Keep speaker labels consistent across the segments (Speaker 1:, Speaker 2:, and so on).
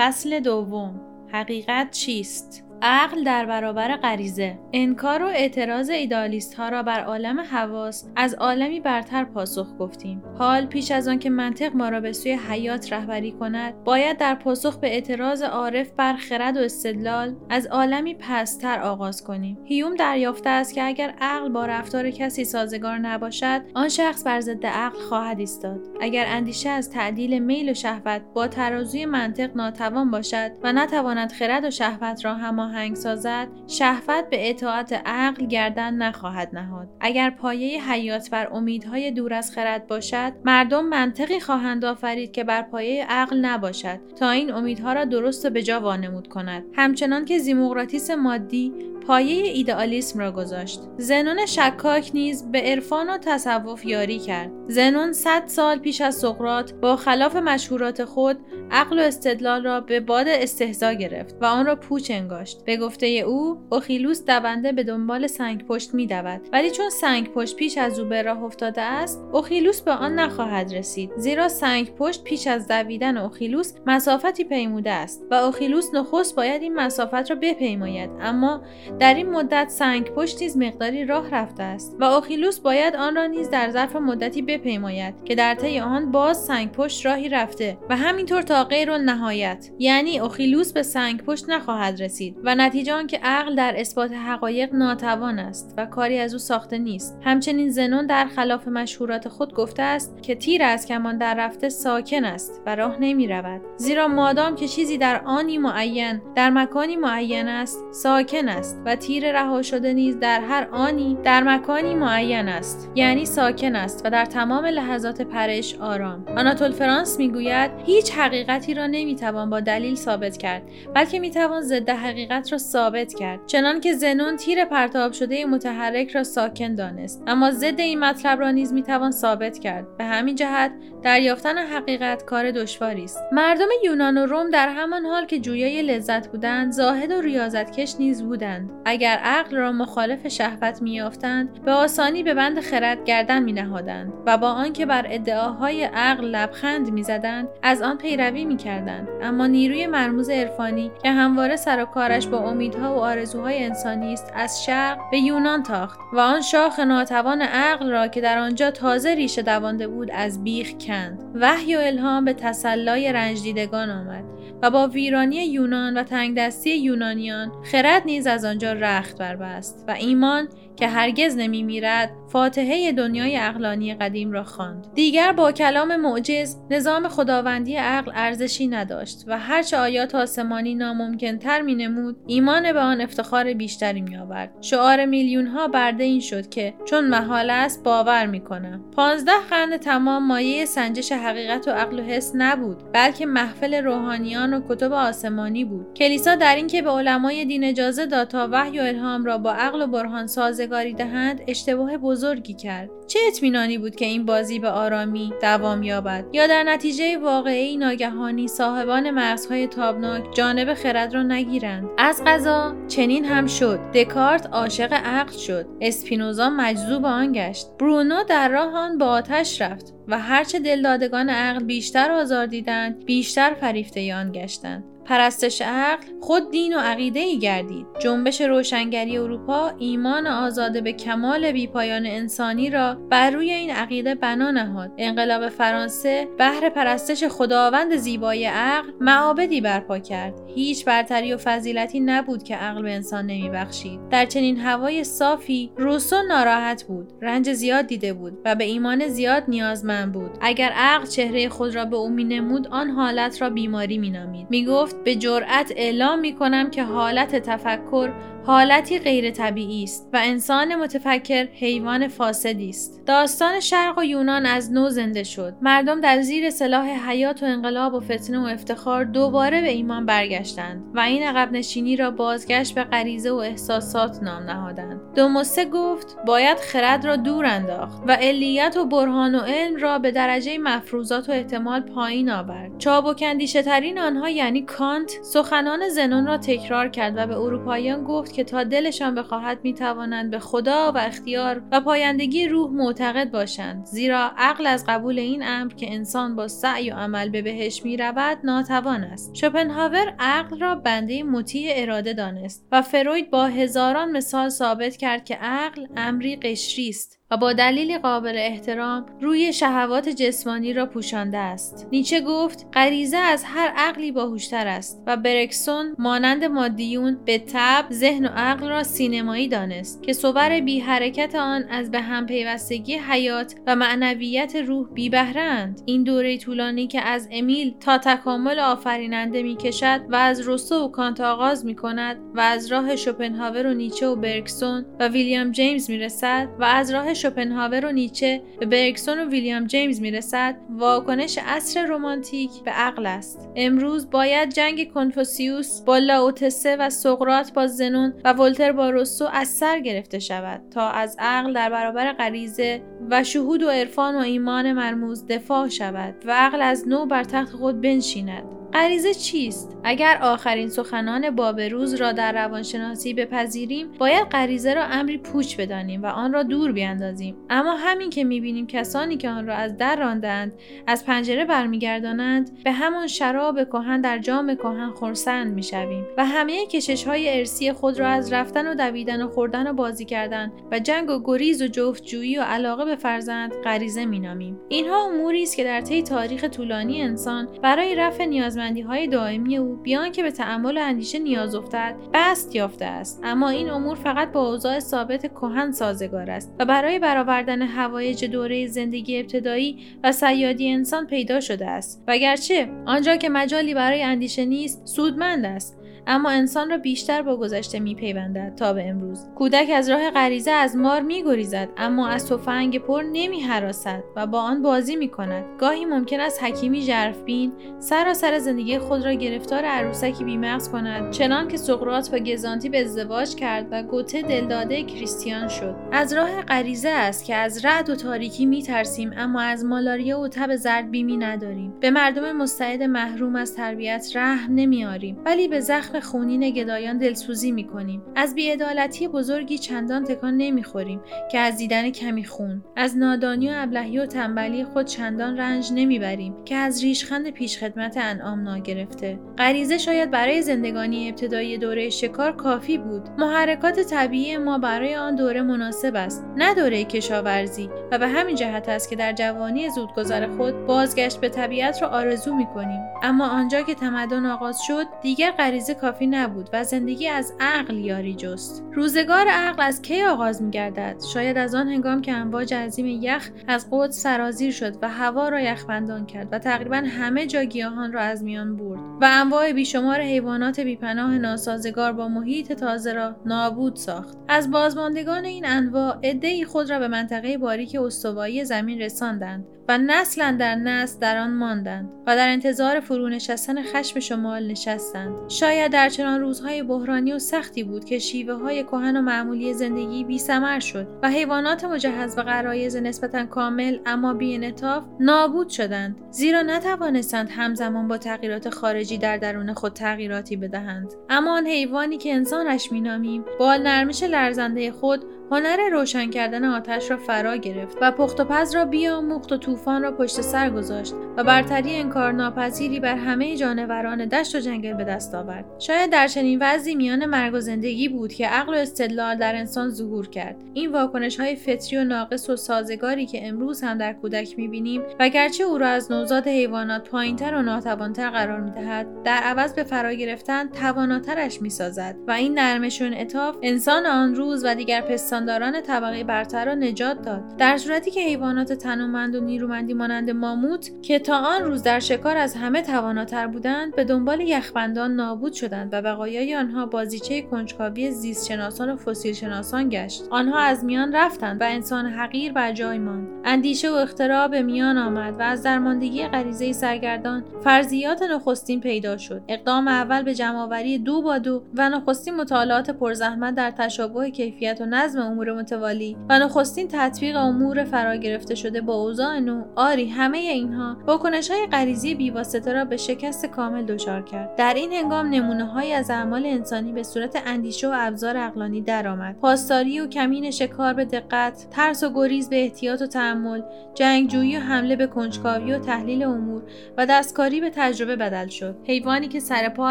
Speaker 1: فصل دوم حقیقت چیست؟ عقل در برابر غریزه. انکار و اعتراض ایدالیست ها را بر عالم حواس از عالمی برتر پاسخ گفتیم. حال پیش از آنکه منطق ما را به سوی حیات رهبری کند باید در پاسخ به اعتراض عارف بر خرد و استدلال از عالمی پستر آغاز کنیم. هیوم دریافته است که اگر عقل با رفتار کسی سازگار نباشد آن شخص بر ضد عقل خواهد ایستاد. اگر اندیشه از تعدیل میل و شهوت با ترازوی منطق ناتوان باشد و نتواند خرد و شهوت را هم هماهنگ سازد شهوت به اطاعت عقل گردن نخواهد نهاد. اگر پایه حیات بر امیدهای دور از خرد باشد مردم منطقی خواهند آفرید که بر پایه عقل نباشد تا این امیدها را درست و به جا وانمود کند. همچنان که زیموقراتیس مادی پایه ایدئالیسم را گذاشت. زنون شکاک نیز به عرفان و تصوف یاری کرد. زنون صد سال پیش از سقرات با خلاف مشهورات خود عقل و استدلال را به باد استهزا گرفت و آن را پوچ انگاشت. به گفته او اخیلوس دونده به دنبال سنگ پشت می دود ولی چون سنگ پشت پیش از او به راه افتاده است اخیلوس به آن نخواهد رسید. زیرا سنگ پشت پیش از دویدن اخیلوس مسافتی پیموده است و اخیلوس نخست باید این مسافت را بپیماید. اما در این مدت سنگ پشت نیز مقداری راه رفته است و اخیلوس باید آن را نیز در ظرف مدتی بپیماید که در طی آن باز سنگ پشت راهی رفته و همینطور تا غیر نهایت یعنی اخیلوس به سنگ پشت نخواهد رسید و نتیجه آن که عقل در اثبات حقایق ناتوان است و کاری از او ساخته نیست. همچنین زنون در خلاف مشهورات خود گفته است که تیر از کمان در رفته ساکن است و راه نمی رود. زیرا مادام که چیزی در آنی معین در مکانی معین است ساکن است. و تیر رها شده نیز در هر آنی در مکانی معین است یعنی ساکن است و در تمام لحظات پرش آرام. آناتول فرانس می‌گوید هیچ حقیقتی را نمی‌توان با دلیل ثابت کرد بلکه می‌توان ضد حقیقت را ثابت کرد. چنان که زنون تیر پرتاب شده متحرک را ساکن دانست اما ضد این مطلب را نیز می‌توان ثابت کرد. به همین جهت دریافتن حقیقت کار دشواری است. مردم یونان و روم در همان حال که جویای لذت بودند زاهد و ریاضتکش نیز بودند. اگر عقل را مخالف شهوت میافتند به آسانی به بند خرد گردن مینهادند و با آنکه بر ادعاهای عقل لبخند می‌زدند از آن پیروی می‌کردند. اما نیروی مرموز عرفانی که همواره سر و کارش با امیدها و آرزوهای انسانی است از شرق به یونان تاخت و آن شاخ ناتوان عقل را که در آنجا تازه ریشه دوانده بود از بیخ کند. وحی و الهام به تسلای رنجدیدگان آمد. و با ویرانی یونان و تنگدستی یونانیان خرد نیز از آنجا رخت بربست و ایمان که هرگز نمی میرد فاتحه دنیای اقلانی قدیم را خواند. دیگر با کلام معجز نظام خداوندی عقل ارزشی نداشت و هرچه آیات آسمانی ناممکن تر می نمود ایمان به آن افتخار بیشتری می آورد. شعار میلیون ها برده این شد که چون محال است باور می کنم. پانزده قرن تمام مایه سنجش حقیقت و عقل و حس نبود بلکه محفل روحانیان و کتب آسمانی بود. کلیسا در اینکه به علمای دین اجازه داد تا وحی و الهام را با عقل و برهان سازگاری دهند اشتباه بزرگی کرد. چه اطمینانی بود که این بازی به آرامی دوام یابد. یا در نتیجه واقعی ناگهانی صاحبان مغزهای تابناک جانب خرد را نگیرند. از غذا چنین هم شد. دکارت عاشق عقل شد. اسپینوزا مجذوب آن گشت. برونو در راه آن با آتش رفت و هرچه دلدادگان عقل بیشتر آزار دیدند بیشتر فریفته آن گشتند. پرستش عقل خود دین و عقیده ای گردید. جنبش روشنگری اروپا ایمان آزاده به کمال بیپایان انسانی را بر روی این عقیده بنا نهاد. انقلاب فرانسه بهر پرستش خداوند زیبای عقل معابدی برپا کرد. هیچ برتری و فضیلتی نبود که عقل به انسان نمیبخشید. در چنین هوای صافی روسو ناراحت بود. رنج زیاد دیده بود و به ایمان زیاد نیازمند بود. اگر عقل چهره خود را به او مینمود آن حالت را بیماری مینامید. می‌گفت به جرأت اعلام می کنم که حالت تفکر حالتی غیر طبیعی است و انسان متفکر حیوان فاسدی است. داستان شرق و یونان از نو زنده شد. مردم در زیر سلاح حیات و انقلاب و فتنه و افتخار دوباره به ایمان برگشتند و این عقب نشینی را بازگشت به غریزه و احساسات نام نهادند. دوموسه گفت باید خرد را دور انداخت و علیت و برهان و علم را به درجه مفروضات و احتمال پایین آورد. چابک ترین آنها یعنی کانت سخنان زنون را تکرار کرد و به اروپاییان گفت که تا دلشان بخواهد می توانند به خدا و اختیار و پایندگی روح معتقد باشند. زیرا عقل از قبول این امر که انسان با سعی و عمل به بهش می رود ناتوان است. شوپنهاور عقل را بنده مطیع اراده دانست و فروید با هزاران مثال ثابت کرد که عقل امری قشری است. و با دلیل قابل احترام روی شهوات جسمانی را پوشانده است. نیچه گفت غریزه از هر عقلی باهوشتر است و برکسون مانند مادیون به تب ذهن و عقل را سینمایی دانست که صور بی حرکت آن از به هم پیوستگی حیات و معنویت روح بی بهرند. این دوره طولانی که از امیل تا تکامل آفریننده می کشد و از روسو و کانت آغاز می کند و از راه شوپنهاور و نیچه و برکسون و ویلیام جیمز می رسد و از راه شوپنهاور و نیچه به برگسون و ویلیام جیمز می‌رسد واکنش اصر رمانتیک به عقل است. امروز باید جنگ کنفوسیوس با لاوتسه و سقرات با زنون و ولتر با روسو از سر گرفته شود تا از عقل در برابر غریزه و شهود و عرفان و ایمان مرموز دفاع شود و عقل از نو بر تخت خود بنشیند. غریزه چیست؟ اگر آخرین سخنان بابروز را در روانشناسی بپذیریم باید غریزه را امری پوچ بدانیم و آن را دور بیاندازیم اما همین که می‌بینیم کسانی که آن را از در راندند از پنجره برمیگردانند به همان شراب کهن در جام کهن خورسند می‌شویم و همه کشش های ارسی خود را از رفتن و دویدن و خوردن و بازی کردن و جنگ و گریز و جفتجویی و علاقه به فرزند غریزه مینامیم. اینها اموری است که در طی تاریخ طولانی انسان برای رفع نیاز نیازمندی های دائمی او بیان که به تعمل و اندیشه نیاز افتد بست یافته است. اما این امور فقط با اوضاع ثابت کهن سازگار است و برای برآوردن هوایج دوره زندگی ابتدایی و سیادی انسان پیدا شده است. وگرچه آنجا که مجالی برای اندیشه نیست سودمند است. اما انسان را بیشتر با گذشته میپیوندد تا به امروز. کودک از راه غریزه از مار میگریزد اما از تفنگ پر نمیهراسد و با آن بازی می‌کند. گاهی ممکن است حکیمی ژرفبین سراسر زندگی خود را گرفتار عروسکی بیمغز کند چنان که سقراط با گزانتی به ازدواج کرد و گوته دلداده کریستیان شد. از راه غریزه است که از رعد و تاریکی میترسیم اما از مالاریا و تب زرد بیمی نداریم. به مردم مستعد محروم از تربیت رحم نمیاریم ولی به زخم خونین گدایان دلسوزی می‌کنیم. از بیعدالتی بزرگی چندان تکان نمی‌خوریم که از دیدن کمی خون. از نادانی و ابلهی و تنبلی خود چندان رنج نمی‌بریم که از ریشخند پیشخدمت انعام ناگرفته. غریزه شاید برای زندگانی ابتدایی دوره شکار کافی بود. محرکات طبیعی ما برای آن دوره مناسب است. نه دوره کشاورزی و به همین جهت است که در جوانی زودگذر خود بازگشت به طبیعت را آرزو می‌کنیم. اما آنجا که تمدن آغاز شد دیگر غریزه کافی نبود و زندگی از عقل یاری جست. روزگار عقل از کی آغاز می گردد شاید از آن هنگام که امواج عظیم یخ از قدس سرازیر شد و هوا را یخبندان کرد و تقریبا همه جا گیاهان را از میان برد و انواع بیشمار حیوانات بیپناه ناسازگار با محیط تازه را نابود ساخت. از بازماندگان این انواع عدهای خود را به منطقه باریک استوایی زمین رساندند و نسلا در نسل در آن ماندند و در انتظار فرونشستن خشم شمال نشستند. شاید در چنان روزهای بحرانی و سختی بود که شیوه های کهن و معمولی زندگی بی شد و حیوانات مجهز و قرایز نسبتا کامل اما بی نابود شدند زیرا نتوانستند همزمان با تغییرات خارجی در درون خود تغییراتی بدهند. اما آن حیوانی که انسانش مینامیم با نرمش لرزنده خود هنر روشن کردن آتش را فرا گرفت و پخت و پز را بیاموخت و طوفان را پشت سر گذاشت و برتری انکارناپذیری بر همه جانوران دشت و جنگل به دست آورد. شاید در چنین وضعی میان مرگ و زندگی بود که عقل و استدلال در انسان ظهور کرد. این واکنش های فطری و ناقص و سازگاری که امروز هم در کودک می‌بینیم و گرچه او را از نوزاد حیوانات پایینتر و ناتوانتر قرار می‌دهد در عوض به فرا گرفتن تواناترش می‌سازد و این نرمش و انعطاف انسان آن روز و دیگر پستانداران طبقه برتر را نجات داد. در صورتی که حیوانات تنومند و نیرومندی مانند ماموت که تا آن روز در شکار از همه تواناتر بودند به دنبال یخبندان نابود شدند و بقایای آنها بازیچه کنجکاوی زیستشناسان و فسیل شناسان گشت. آنها از میان رفتند و انسان حقیر بر جای ماند. اندیشه و اختراع به میان آمد و از درماندگی غریزه سرگردان فرضیات نخستین پیدا شد. اقدام اول به جمعآوری دو با دو و نخستین مطالعات پرزحمت در تشابه کیفیت و نظم امور متوالی. و نخستین تطبیق امور فرا گرفته شده با اوضاع نو آری همه اینها واکنش های غریزی بیواسطه را به شکست کامل دچار کرد. در این هنگام نمونه از اعمال انسانی به صورت اندیشه و ابزار اقلانی درآمد. پاسداری و کمین شکار به دقت ترس و گریز به احتیاط و تحمل جنگجویی و حمله به کنجکاوی و تحلیل امور و دستکاری به تجربه بدل شد. حیوانی که سر پا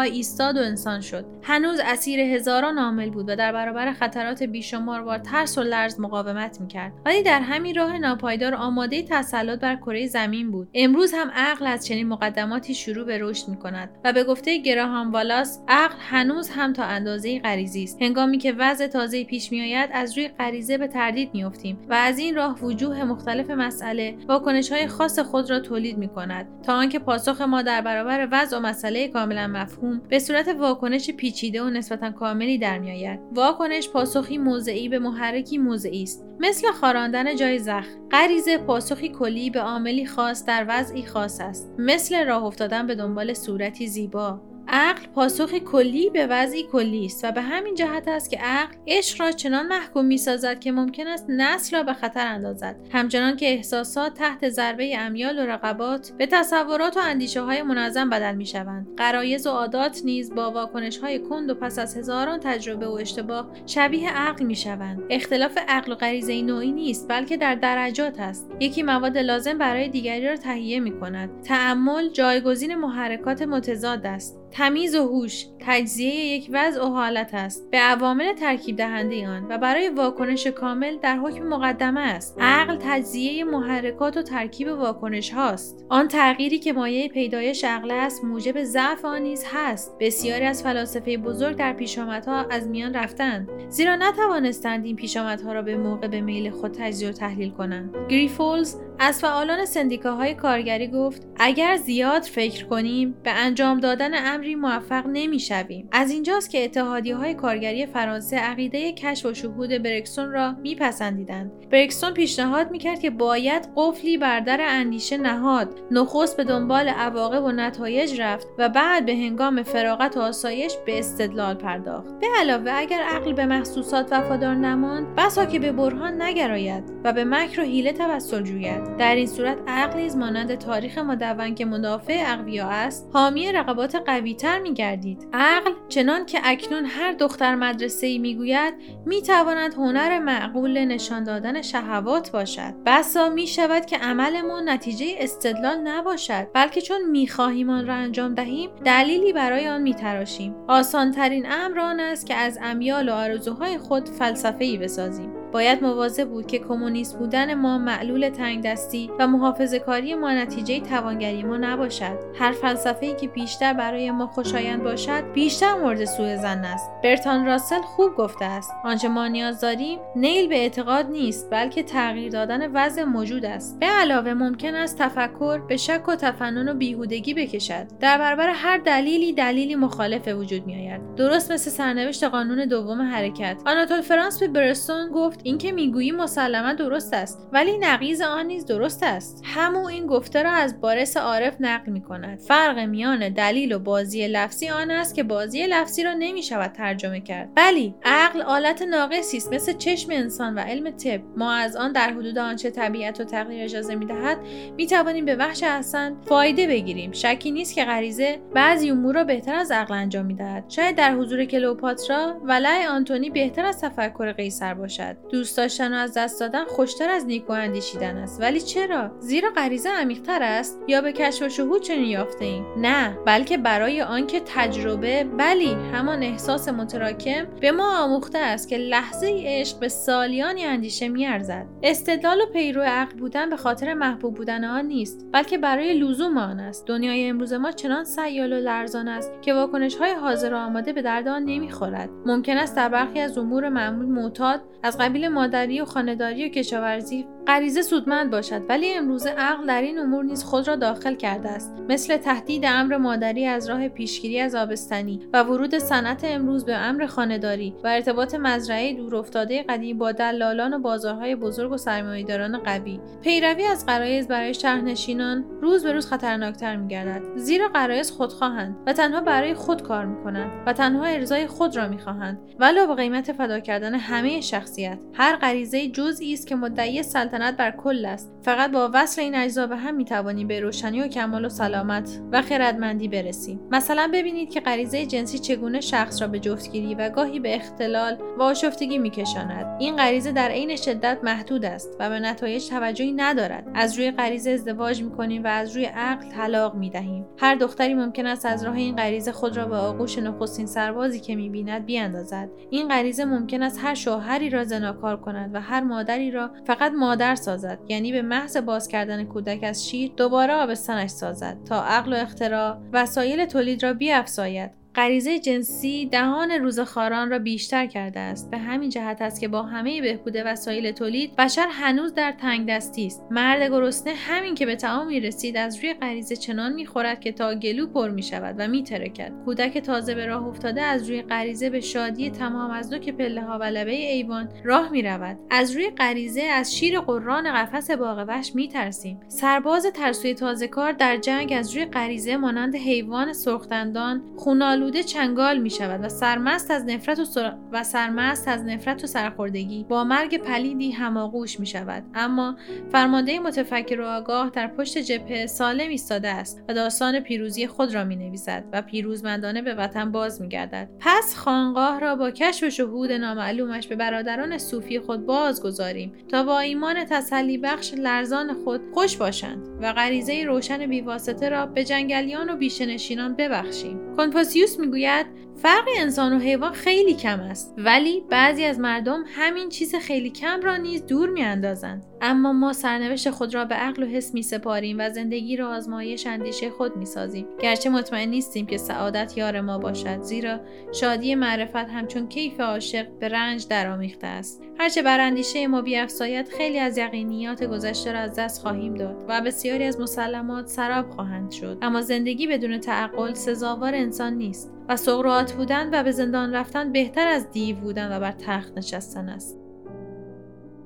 Speaker 1: ایستاد و انسان شد. هنوز اسیر هزاران عامل بود و در برابر خطرات بیشمار ترس و لرز مقاومت می‌کرد. ولی در همین راه ناپایدار آماده تسلط بر کره زمین بود. امروز هم عقل از چنین مقدماتی شروع به رشد می‌کند و به گفته گراهام والاس عقل هنوز هم تا اندازه غریزی است. هنگامی که وضع تازه پیش میآید از روی غریزه به تردید میافتیم و از این راه وجوه مختلف مسئله واکنش های خاص خود را تولید می کند تا آنکه پاسخ ما در برابر وضع و مسئله کاملا مفهوم به صورت واکنش پیچیده و نسبتا کاملی در میآید. واکنش پاسخی موضعی به محرکی موضعی است. مثل خاراندن جای زخم غریزه پاسخی کلی به عاملی خاص در وضعی خاص است. مثل راه افتادن به دنبال صورتی زیبا. عقل پاسخی کلی به وضعی کلی است و به همین جهت است که عقل عشق را چنان محکوم می سازد که ممکن است نسل را به خطر اندازد. همچنان که احساسات تحت ضربه امیال و رقبات به تصورات و اندیشه های منظم بدل می شوند قرایز و عادات نیز با واکنش های کند و پس از هزاران تجربه و اشتباه شبیه عقل می شوند اختلاف عقل و غریزه نوعی نیست بلکه در درجات است. یکی مواد لازم برای دیگری را تهیه می کند تعمل جایگزین محرکات متضاد است. تمیز و هوش تجزیه یک وضع و حالت است. به عوامل ترکیب دهنده آن و برای واکنش کامل در حکم مقدمه است. عقل تجزیه محرکات و ترکیب واکنش هاست آن تغییری که مایه پیدایش عقل است موجب ضعف آن نیز هست. بسیاری از فلاسفه بزرگ در پیشامدها از میان رفتند زیرا نتوانستند این پیشامدها را به موقع به میل خود تجزیه و تحلیل کنند. گریفولز از فعالان سندیکاهای کارگری گفت اگر زیاد فکر کنیم به انجام دادن امری موفق نمی‌شویم. از اینجاست که اتحادیه های کارگری فرانسه عقیده کشف و شهود برکسون را میپسندیدند. برکسون پیشنهاد می‌کرد که باید قفلی بر در اندیشه نهاد نخست به دنبال عواقب و نتایج رفت و بعد به هنگام فراغت و آسایش به استدلال پرداخت. به علاوه اگر عقل به محسوسات وفادار نماند بسا که به برهان نگراید و به مکر و حیله توسل جوید. در این صورت عقل نیز مانند تاریخ مدون که مدافع اقویا است حامی رقبات قویتر میگردید. عقل چنان که اکنون هر دختر مدرسه ای می‌گوید می‌تواند هنر معقول نشان دادن شهوات باشد. بسا می شود که عملمان نتیجه استدلال نباشد بلکه چون می‌خواهیم آن را انجام دهیم دلیلی برای آن میتراشیم. آسانترین امر آن است که از امیال و آرزوهای خود فلسفه ای بسازیم. باید مواظب بود که کمونیست بودن ما معلول تنگ دستی و محافظه کاری ما نتیجه توانگری ما نباشد. هر فلسفه ای که بیشتر برای ما خوشایند باشد بیشتر مورد سوء زن است. برتان راسل خوب گفته است. آنچه ما نیاز داریم نیل به اعتقاد نیست بلکه تغییر دادن وضع موجود است. به علاوه ممکن است تفکر به شک و تفنن و بیهودگی بکشد. در برابر هر دلیلی دلیلی مخالف وجود میآید. درست مثل سرنوشت قانون دوم حرکت. آناتول فرانس به برستون گفت این که می‌گویی مسلما درست است ولی نقیض آن نیز درست است. همو این گفته را از بارس عارف نقل می کند فرق میان دلیل و بازی لفظی آن است که بازی لفظی را نمی شود ترجمه کرد. ولی عقل آلت ناقصی است مثل چشم انسان و علم طب. ما از آن در حدود آنچه طبیعت و تقدیر اجازه می‌دهد می توانیم به وحش احسن فایده بگیریم. شکی نیست که غریزه بعضی امور را بهتر از عقل انجام می‌دهد. شاید در حضور کلوپاترا ولع آنتونی بهتر از تفکر قیصر باشد. دوست داشتن و از دست دادن خوشتر از نیکو اندیشیدن است. ولی چرا؟ زیرا غریزه عمیقتر است. یا به کشف و شهود چنین یافته ایم نه بلکه برای آنکه تجربه بلی همان احساس متراکم به ما آموخته است که لحظه عشق به سالیانی اندیشه میارزد. استدلال و پیرو عقل بودن به خاطر محبوب بودن آن نیست بلکه برای لزوم آن است. دنیای امروز ما چنان سیال و لرزان است که واکنش های حاضر و آماده به درد آن نمی‌خورد. ممکن است در برخی از امور معمول معتاد از قبیل مادری و خانداری و کشاورزی غریزه سودمند باشد ولی امروزه عقل در این امور نیز خود را داخل کرده است. مثل تهدید امر مادری از راه پیشگیری از آبستنی و ورود صنعت امروز به امر خانهداری و ارتباط مزرعه دورافتاده قدیم با دلالان و بازارهای بزرگ و سرمایهداران قوی. پیروی از غرایز برای شهرنشینان روز به روز خطرناکتر میگردد. زیرا غرایز خودخواهند و تنها برای خود کار می‌کنند و تنها ارزای خود را می‌خواهند. ولو به قیمت فدا کردن همه شخصیت. هر غریزه جزئی است که مدعی سلطنت بر کل است. فقط با وصل این اجزا به هم می‌توانیم به روشنی و کمال و سلامت و خردمندی برسیم مثلا ببینید که غریزه جنسی چگونه شخص را به جفتگیری و گاهی به اختلال و آشفتگی میکشاند. این غریزه در عین شدت محدود است و به نتایج توجهی ندارد. از روی غریزه ازدواج می‌کنیم و از روی عقل طلاق می‌دهیم. هر دختری ممکن است از راه این غریزه خود را به آغوش نخستین سربازی که می‌بیند بیاندازد. این غریزه ممکن است هر شوهری را زناکار کند و هر مادری را فقط مادر سازد. یعنی به محض باز کردن کودک از شیر دوباره آبستنش سازد تا عقل و اختراع وسایل تولید را بیافزاید. غریزه جنسی دهان روزخاران را بیشتر کرده است. به همین جهت است که با همه بهبود وسایل تولید بشر هنوز در تنگ دستی است. مرد گرسنه همین که به تعام می‌رسید از روی غریزه چنان می‌خورد که تا گلو پر می شود و میترکد. کودک تازه به راه افتاده از روی غریزه به شادی تمام از که پله ها و لبه ایوان راه می رود از روی غریزه از شیر قران قفس باغ وحش می ترسیم سرباز ترسوی تازه کار در جنگ از روی غریزه مانند حیوان سرخدندان خونال آلوده چنگال می شود و سرمست از نفرت و, سر... و سرمست از نفرت و سرخوردگی با مرگ پلیدی هماغوش می شود اما فرمانده متفکر و آگاه در پشت جبهه سالم ایستاده است و داستان پیروزی خود را می نویسد و پیروزمندانه به وطن باز می گردد پس خانقاه را با کشف شهود نامعلومش به برادران صوفی خود باز گذاریم تا با ایمان تسلی بخش لرزان خود خوش باشند و غریزه روشن بیواسطه را به جنگلیان و بیشنشینان ببخشیم. کنفوسیوس می‌گوید؟ فرق انسان و حیوان خیلی کم است. ولی بعضی از مردم همین چیز خیلی کم را نیز دور میاندازند. اما ما سرنوشت خود را به عقل و حس می سپاریم و زندگی را آزمایش اندیشه خود می سازیم گرچه مطمئن نیستیم که سعادت یار ما باشد زیرا شادی معرفت همچون کیف عاشق به رنج درآمیخته است. هرچه بر اندیشه ما بیافزاید خیلی از یقینیات گذشته را از دست خواهیم داد و بسیاری از مسلمات سراب خواهند شد. اما زندگی بدون تعقل سزاوار انسان نیست. و سقراط بودن و به زندان رفتن بهتر از دیو بودن و بر تخت نشستن است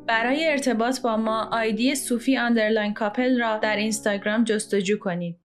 Speaker 1: برای ارتباط با ما آیدی صوفی underline کاپل را در اینستاگرام جستجو کنید.